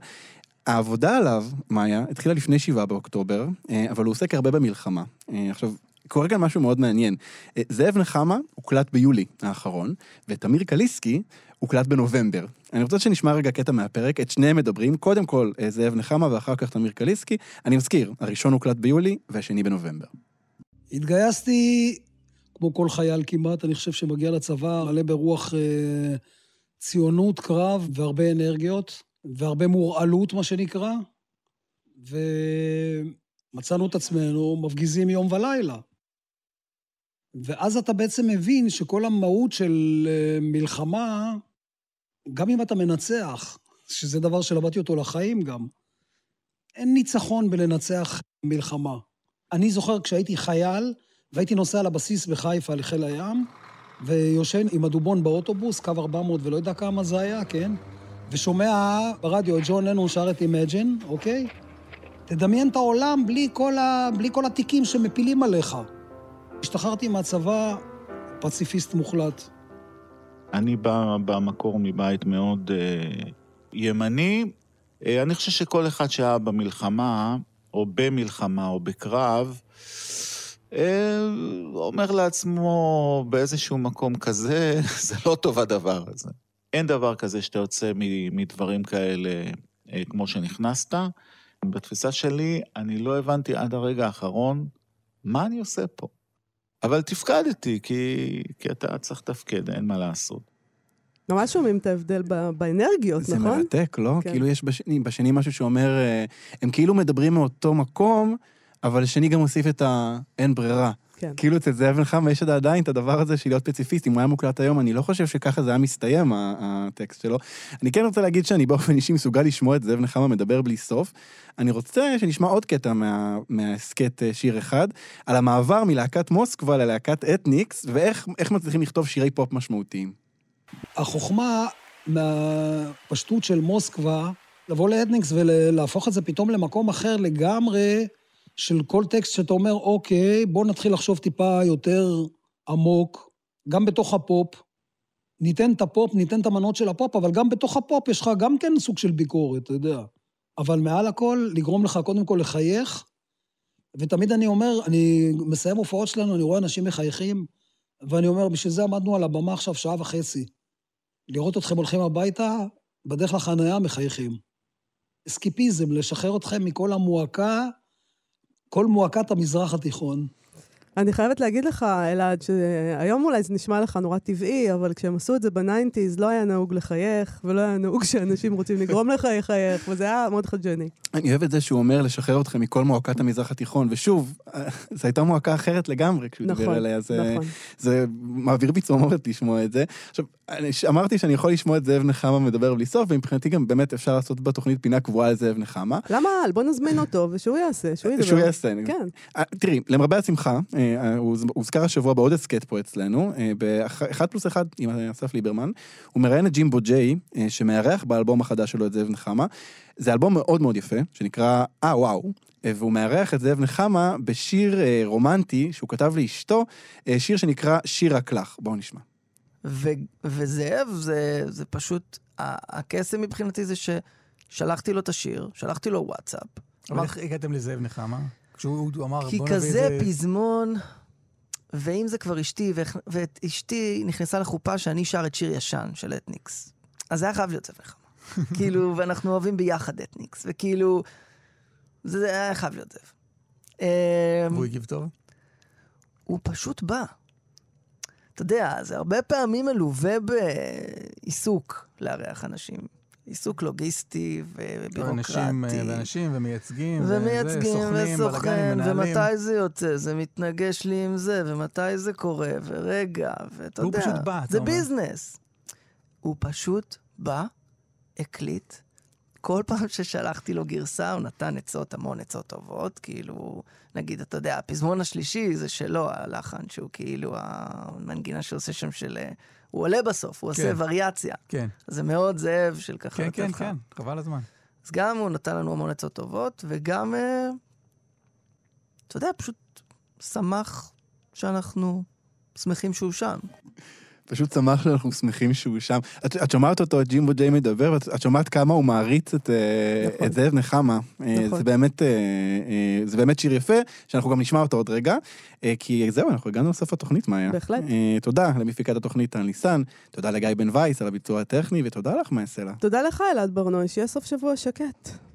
העבודה עליו, מאיה, התחילה לפני שבעה באוקטובר, אבל הוא עוסק הרבה במלחמה. עכשיו, קורה כאן משהו מאוד מעניין. אה, זאב נחמה הוקלט ביולי האחרון, ותמיר קליסקי הוקלט בנובמבר. אני רוצה שנשמע רגע קטע מהפרק, את שניהם מדברים, קודם כל אה, זאב נחמה ואחר כך תמיר קליסקי. אני מזכיר, הראשון הוקלט ביולי והשני בנובמבר. התגייסתי, כמו כל חייל כמעט, אני חושב שמגיע לצבא מלא ברוח אה, ציונות, קרב והרבה אנרגיות, והרבה מורעלות, מה שנקרא, ומצאנו את עצמנו מפגיזים יום ולילה. ואז אתה בעצם מבין שכל המהות של אה, מלחמה, גם אם אתה מנצח, שזה דבר שלמדתי אותו לחיים גם, אין ניצחון בלנצח מלחמה. אני זוכר כשהייתי חייל, והייתי נוסע לבסיס בחיפה לחיל הים, ויושן עם הדובון באוטובוס, קו 400 ולא יודע כמה זה היה, כן? ושומע ברדיו את ג'ון לנון שר את Imagine, אוקיי? תדמיין את העולם בלי כל, ה... בלי כל התיקים שמפילים עליך. השתחררתי מהצבא פציפיסט מוחלט. אני בא במקור מבית מאוד אה, ימני. אה, אני חושב שכל אחד שהיה במלחמה, או במלחמה, או בקרב, אה, אומר לעצמו באיזשהו מקום כזה, זה לא טוב הדבר הזה. אין דבר כזה שאתה יוצא מדברים כאלה אה, כמו שנכנסת. בתפיסה שלי, אני לא הבנתי עד הרגע האחרון מה אני עושה פה. אבל תפקדתי, כי, כי אתה צריך לתפקד, אין מה לעשות. ממש שומעים את ההבדל ב- באנרגיות, זה נכון? מרתק, לא? כן. כאילו יש בשני, בשני משהו שאומר, אה, הם כאילו מדברים מאותו מקום, אבל השני גם מוסיף את האין ברירה. כן. כאילו אצל זאב נחמה יש עדיין את הדבר הזה של להיות פציפיסט, אם הוא היה מוקלט היום, אני לא חושב שככה זה היה מסתיים, הטקסט שלו. אני כן רוצה להגיד שאני באופן אישי מסוגל לשמוע את זאב נחמה מדבר בלי סוף. אני רוצה שנשמע עוד קטע מה- מההסכת אה, שיר אחד, על המעבר מלהקת מוסקבה ללהקת אתניקס, ואיך איך מצליחים לכתוב שירי פופ משמעותיים. החוכמה מהפשטות של מוסקבה, לבוא לאתניקס ולהפוך את זה פתאום למקום אחר לגמרי, של כל טקסט שאתה אומר, אוקיי, בוא נתחיל לחשוב טיפה יותר עמוק, גם בתוך הפופ. ניתן את הפופ, ניתן את המנות של הפופ, אבל גם בתוך הפופ יש לך גם כן סוג של ביקורת, אתה יודע. אבל מעל הכל, לגרום לך קודם כל לחייך, ותמיד אני אומר, אני מסיים הופעות שלנו, אני רואה אנשים מחייכים, ואני אומר, בשביל זה עמדנו על הבמה עכשיו שעה וחצי. לראות אתכם הולכים הביתה, בדרך לחניה מחייכים. אסקיפיזם, לשחרר אתכם מכל המועקה, כל מועקת המזרח התיכון. אני חייבת להגיד לך, אלעד, שהיום אולי זה נשמע לך נורא טבעי, אבל כשהם עשו את זה בניינטיז, לא היה נהוג לחייך, ולא היה נהוג שאנשים רוצים לגרום לך לחייך, וזה היה מאוד חדשני. אני אוהב את זה שהוא אומר לשחרר אתכם מכל מועקת המזרח התיכון, ושוב, זו הייתה מועקה אחרת לגמרי כשהוא נכון, דיבר עליה, זה, נכון. זה מעביר בי צמרמורת לשמוע את זה. עכשיו, אני אמרתי שאני יכול לשמוע את זאב נחמה מדבר בלי סוף, ומבחינתי גם באמת אפשר לעשות בתוכנית פינה קבועה על זאב נחמה. למה? בוא נזמין אותו ושהוא יעשה, שהוא ידבר. שהוא יעשה. כן. אה, תראי, למרבה השמחה, אה, הוזכר השבוע בעוד הסכת פה אצלנו, אה, באחד פלוס אחד עם אסף ליברמן. הוא מראיין את ג'ימבו ג'יי, אה, שמארח באלבום החדש שלו את זאב נחמה. זה אלבום מאוד מאוד יפה, שנקרא אה וואו, אה, והוא מארח את זאב נחמה בשיר אה, רומנטי שהוא כתב לאשתו, אה, שיר שנקרא שיר רק לך. בואו נשמע. ו- וזאב, זה, זה פשוט, הקסם מבחינתי זה ששלחתי לו את השיר, שלחתי לו וואטסאפ. אבל איך הגעתם לזאב נחמה? כשהוא הוא אמר, כי כזה איזה... פזמון, ואם זה כבר אשתי, ואיך- ואת אשתי נכנסה לחופה שאני שר את שיר ישן של אתניקס. אז זה היה חייב להיות זאב נחמה. כאילו, ואנחנו אוהבים ביחד אתניקס, וכאילו, זה זה היה חייב להיות זאב. אמ, והוא הגיב טוב? הוא פשוט בא. אתה יודע, זה הרבה פעמים מלווה בעיסוק לארח אנשים. עיסוק לוגיסטי ובירוקרטי. אנשים אה, ואנשים ומייצגים, ומייצגים, סוכנים, בלאגנים, וסוכן. ומתי זה יוצא, זה מתנגש לי עם זה, ומתי זה קורה, ורגע, ואתה יודע, פשוט בא, אתה זה אומר. ביזנס. הוא פשוט בא, הקליט, כל פעם ששלחתי לו גרסה, הוא נתן עצות, המון עצות טובות, כאילו, נגיד, אתה יודע, הפזמון השלישי זה שלו, הלחן, שהוא כאילו המנגינה שעושה שם של... הוא עולה בסוף, הוא עושה כן. וריאציה. כן. זה מאוד זאב של ככה כן, לתת כן, לך. כן, חבל הזמן. אז גם הוא נתן לנו המון עצות טובות, וגם, אה, אתה יודע, פשוט שמח שאנחנו שמחים שהוא שם. פשוט שמח שאנחנו שמחים שהוא שם. את, את שומעת אותו, את ג'ימבו ג'יי מדבר, ואת שומעת כמה הוא מעריץ את, אה, נכון. את זאב נחמה. אה, נכון. זה באמת, אה, זה באמת שיר יפה, שאנחנו גם נשמע אותו עוד רגע. כי זהו, אנחנו הגענו לסוף התוכנית, מאיה. בהחלט. תודה למפיקת התוכנית טל ניסן, תודה לגיא בן וייס על הביצוע הטכני, ותודה לך, מאיה סלע. תודה לך, אלעד ברנועי, שיהיה סוף שבוע שקט.